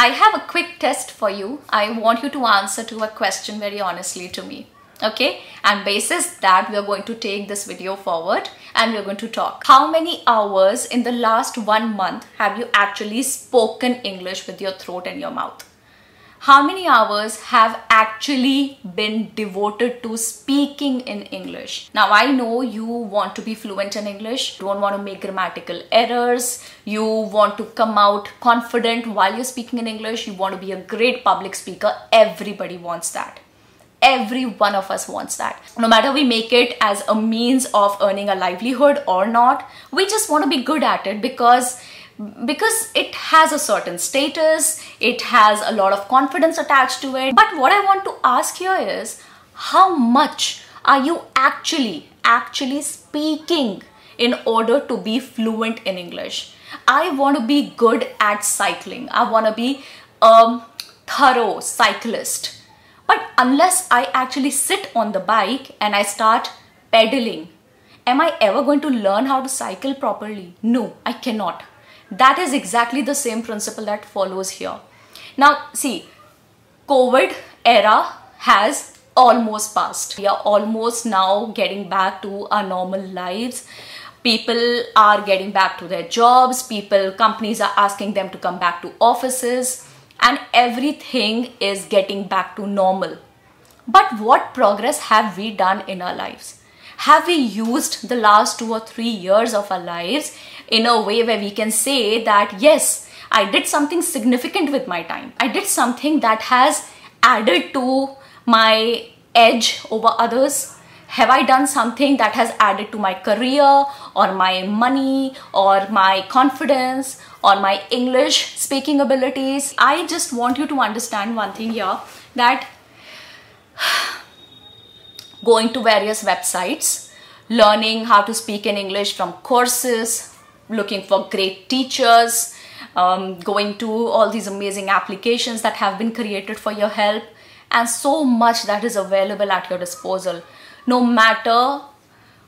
I have a quick test for you. I want you to answer to a question very honestly to me. Okay, and basis that we are going to take this video forward and we're going to talk. How many hours in the last one month have you actually spoken English with your throat and your mouth? How many hours have actually been devoted to speaking in English? Now, I know you want to be fluent in English, don't want to make grammatical errors, you want to come out confident while you're speaking in English, you want to be a great public speaker. Everybody wants that. Every one of us wants that. No matter we make it as a means of earning a livelihood or not, we just want to be good at it because because it has a certain status, it has a lot of confidence attached to it. But what I want to ask here is how much are you actually, actually speaking in order to be fluent in English? I want to be good at cycling. I want to be a thorough cyclist. But unless I actually sit on the bike and I start pedaling, am I ever going to learn how to cycle properly? No, I cannot. That is exactly the same principle that follows here. Now, see, COVID era has almost passed. We are almost now getting back to our normal lives. People are getting back to their jobs. People, companies are asking them to come back to offices and everything is getting back to normal. But what progress have we done in our lives? Have we used the last two or three years of our lives in a way where we can say that yes, I did something significant with my time. I did something that has added to my edge over others. Have I done something that has added to my career or my money or my confidence or my English speaking abilities? I just want you to understand one thing here that going to various websites, learning how to speak in English from courses, looking for great teachers, um, going to all these amazing applications that have been created for your help, and so much that is available at your disposal. No matter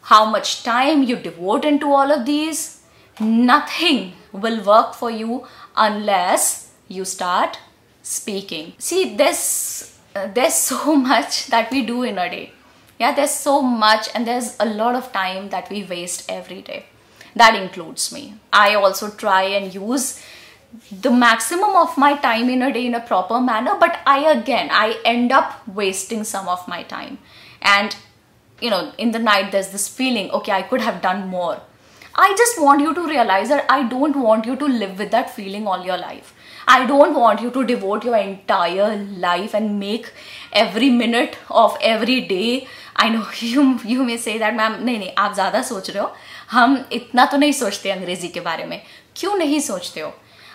how much time you devote into all of these, nothing will work for you unless you start speaking. See, there's, uh, there's so much that we do in a day. Yeah, there's so much, and there's a lot of time that we waste every day. That includes me. I also try and use the maximum of my time in a day in a proper manner but i again i end up wasting some of my time. And you know in the night there's this feeling okay i could have done more. I just want you to realize that i don't want you to live with that feeling all your life i don't want you to devote your entire life and make every minute of every day i know you you may say that ma'am nahi nahi aap zyada soch rahe ho हम इतना तो नहीं सोचते अंग्रेज़ी के बारे में क्यों नहीं सोचते हो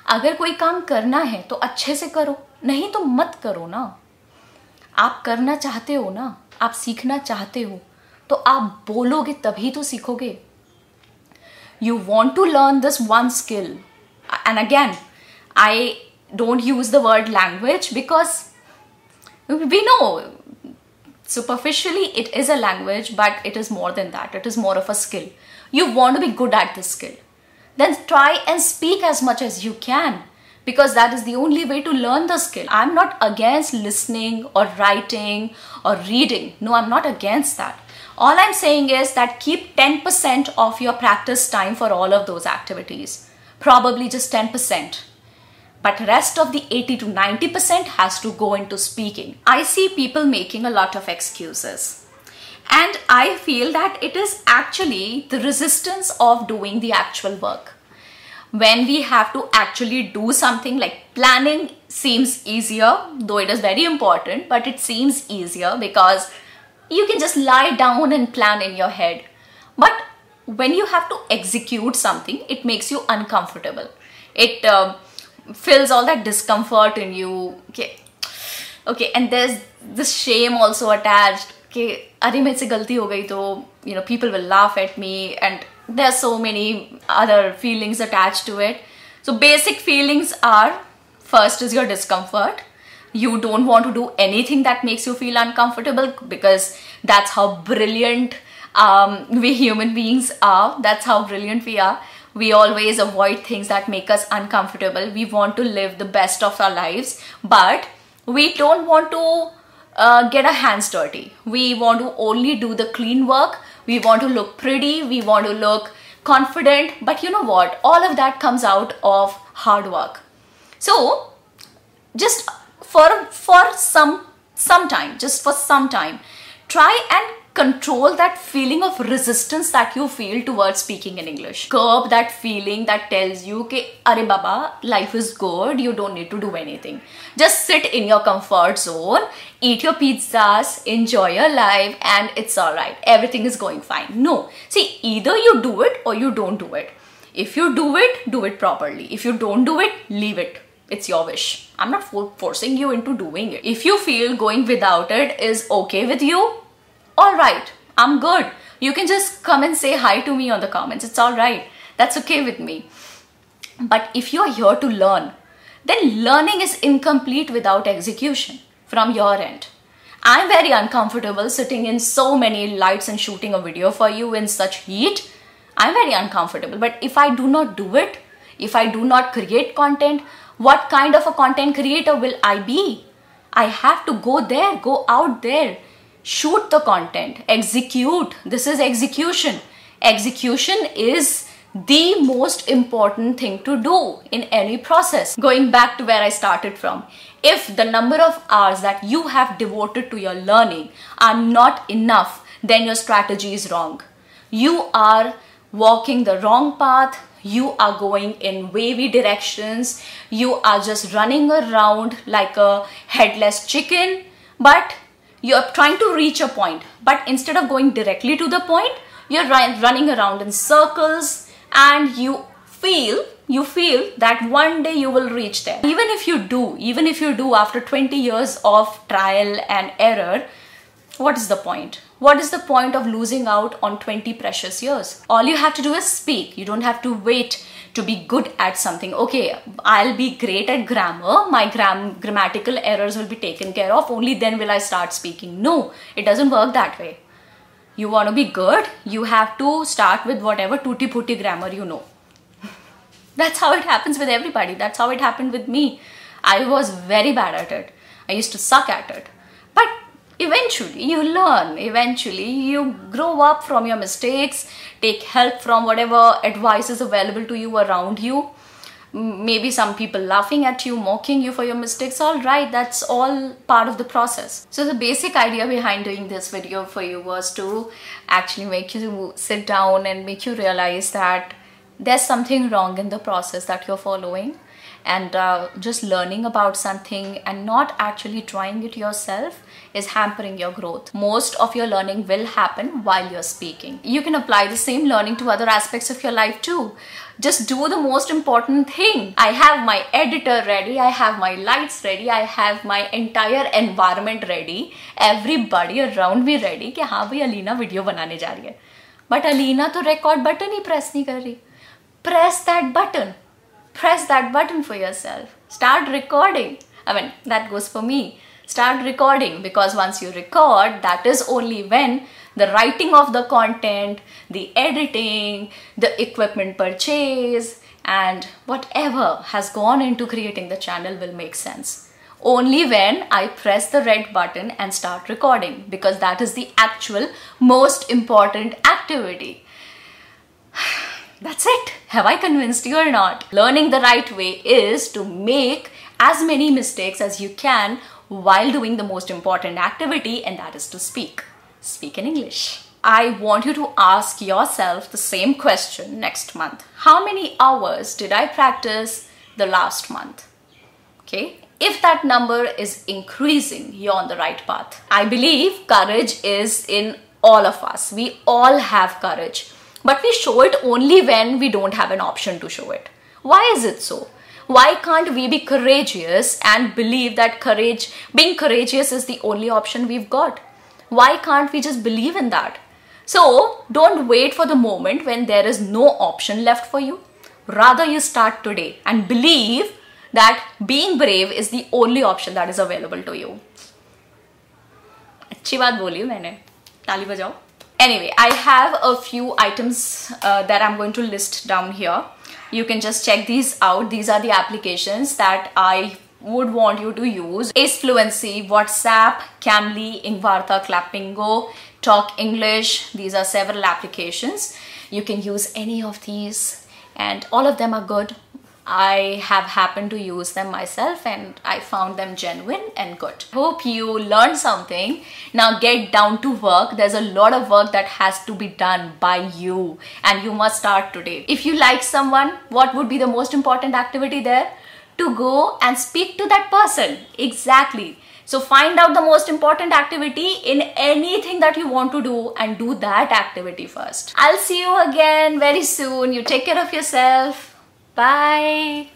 अगर कोई काम करना है तो अच्छे से करो नहीं तो मत करो ना आप करना चाहते हो ना आप सीखना चाहते हो तो आप बोलोगे तभी तो सीखोगे you want to learn this one skill and again I don't use the word language because we know superficially it is a language but it is more than that. It is more of a skill. You want to be good at this skill. Then try and speak as much as you can because that is the only way to learn the skill. I'm not against listening or writing or reading. No i'm not against that. All i'm saying is that keep 10% of your practice time for all of those activities. Probably just 10% but rest of the 80 to 90% has to go into speaking. I see people making a lot of excuses and I feel that it is actually the resistance of doing the actual work. When we have to actually do something like planning seems easier, though it is very important, but it seems easier because you can just lie down and plan in your head. But when you have to execute something, it makes you uncomfortable. It uh, fills all that discomfort in you. Okay, okay, and there's this shame also attached कि अरे मेरे से गलती हो गई तो you know people will laugh at me and there are so many other feelings attach to it so basic feelings are first is your discomfort you don't want to do anything that makes you feel uncomfortable because that's how brilliant um, we human beings are that's how brilliant we are We always avoid things that make us uncomfortable. We want to live the best of our lives, but we don't want to uh, get our hands dirty. We want to only do the clean work. We want to look pretty. We want to look confident. But you know what? All of that comes out of hard work. So just for for some some time, just for some time, try and control that feeling of resistance that you feel towards speaking in English. Curb that feeling that tells you, okay, Are Baba, life is good, you don't need to do anything. Just sit in your comfort zone, eat your pizzas, enjoy your life, and it's alright. Everything is going fine. No. See, either you do it or you don't do it. If you do it, do it properly. If you don't do it, leave it. It's your wish. I'm not for forcing you into doing it. If you feel going without it is okay with you, all right, I'm good. You can just come and say hi to me on the comments. It's all right. That's okay with me. But if you are here to learn, then learning is incomplete without execution from your end. I'm very uncomfortable sitting in so many lights and shooting a video for you in such heat. I'm very uncomfortable. But if I do not do it, if I do not create content, what kind of a content creator will I be? I have to go there, go out there, shoot the content, execute. This is execution. Execution is the most important thing to do in any process. Going back to where I started from, if the number of hours that you have devoted to your learning are not enough, then your strategy is wrong. You are walking the wrong path, you are going in wavy directions, you are just running around like a headless chicken, but you're trying to reach a point but instead of going directly to the point you're running around in circles and you feel you feel that one day you will reach there. Even if you do even if you do after 20 years of trial and error what is the point what is the point of losing out on 20 precious years? All you have to do is speak. You don't have to wait to be good at something. Okay i'll be great at grammar. My gram grammatical errors will be taken care of. Only then will i start speaking. No it doesn't work that way. You want to be good you have to start with whatever tutti putti grammar you know. That's how it happens with everybody. That's how it happened with me. I was very bad at it. I used to suck at it eventually you learn. Eventually you grow up from your mistakes take help from whatever advice is available to you around you. Maybe some people laughing at you mocking you for your mistakes. All right that's all part of the process. So the basic idea behind doing this video for you was to actually make you sit down and make you realize that there's something wrong in the process that you're following and uh, just learning about something and not actually trying it yourself is hampering your growth. Most of your learning will happen while you're speaking. You can apply the same learning to other aspects of your life too. Just do the most important thing. I have my editor ready, I have my lights ready, I have my entire environment ready, everybody around me ready कि हाँ भाई Alina video बनाने जा रही है but Alina तो record button ही press नहीं कर रही press that button press that button for yourself. Start recording. I mean, that goes for me. Start recording because once you record, that is only when the writing of the content, the editing, the equipment purchase, and whatever has gone into creating the channel will make sense. Only when I press the red button and start recording because that is the actual most important activity. That's it. Have I convinced you or not? Learning the right way is to make as many mistakes as you can while doing the most important activity and that is to speak. Speak in English. I want you to ask yourself the same question next month. How many hours did I practice the last month? Okay. If that number is increasing, you're on the right path. I believe courage is in all of us. We all have courage but we show it only when we don't have an option to show it. Why is it so? Why can't we be courageous and believe that courage, being courageous is the only option we've got? Why can't we just believe in that? So don't wait for the moment when there is no option left for you. Rather you start today and believe that being brave is the only option that is available to you. अच्छी बात बोली मैंने ताली बजाओ Anyway, I have a few items uh, that I'm going to list down here. You can just check these out. These are the applications that I would want you to use Ace Fluency, WhatsApp, Cambly, Engvarta, Clapingo, Talk English. These are several applications. You can use any of these and all of them are good. I have happened to use them myself and I found them genuine and good. Hope you learned something. Now get down to work. There's a lot of work that has to be done by you and you must start today. If you like someone, what would be the most important activity there? To go and speak to that person. Exactly. So find out the most important activity in anything that you want to do and do that activity first. I'll see you again very soon. You take care of yourself. Bye.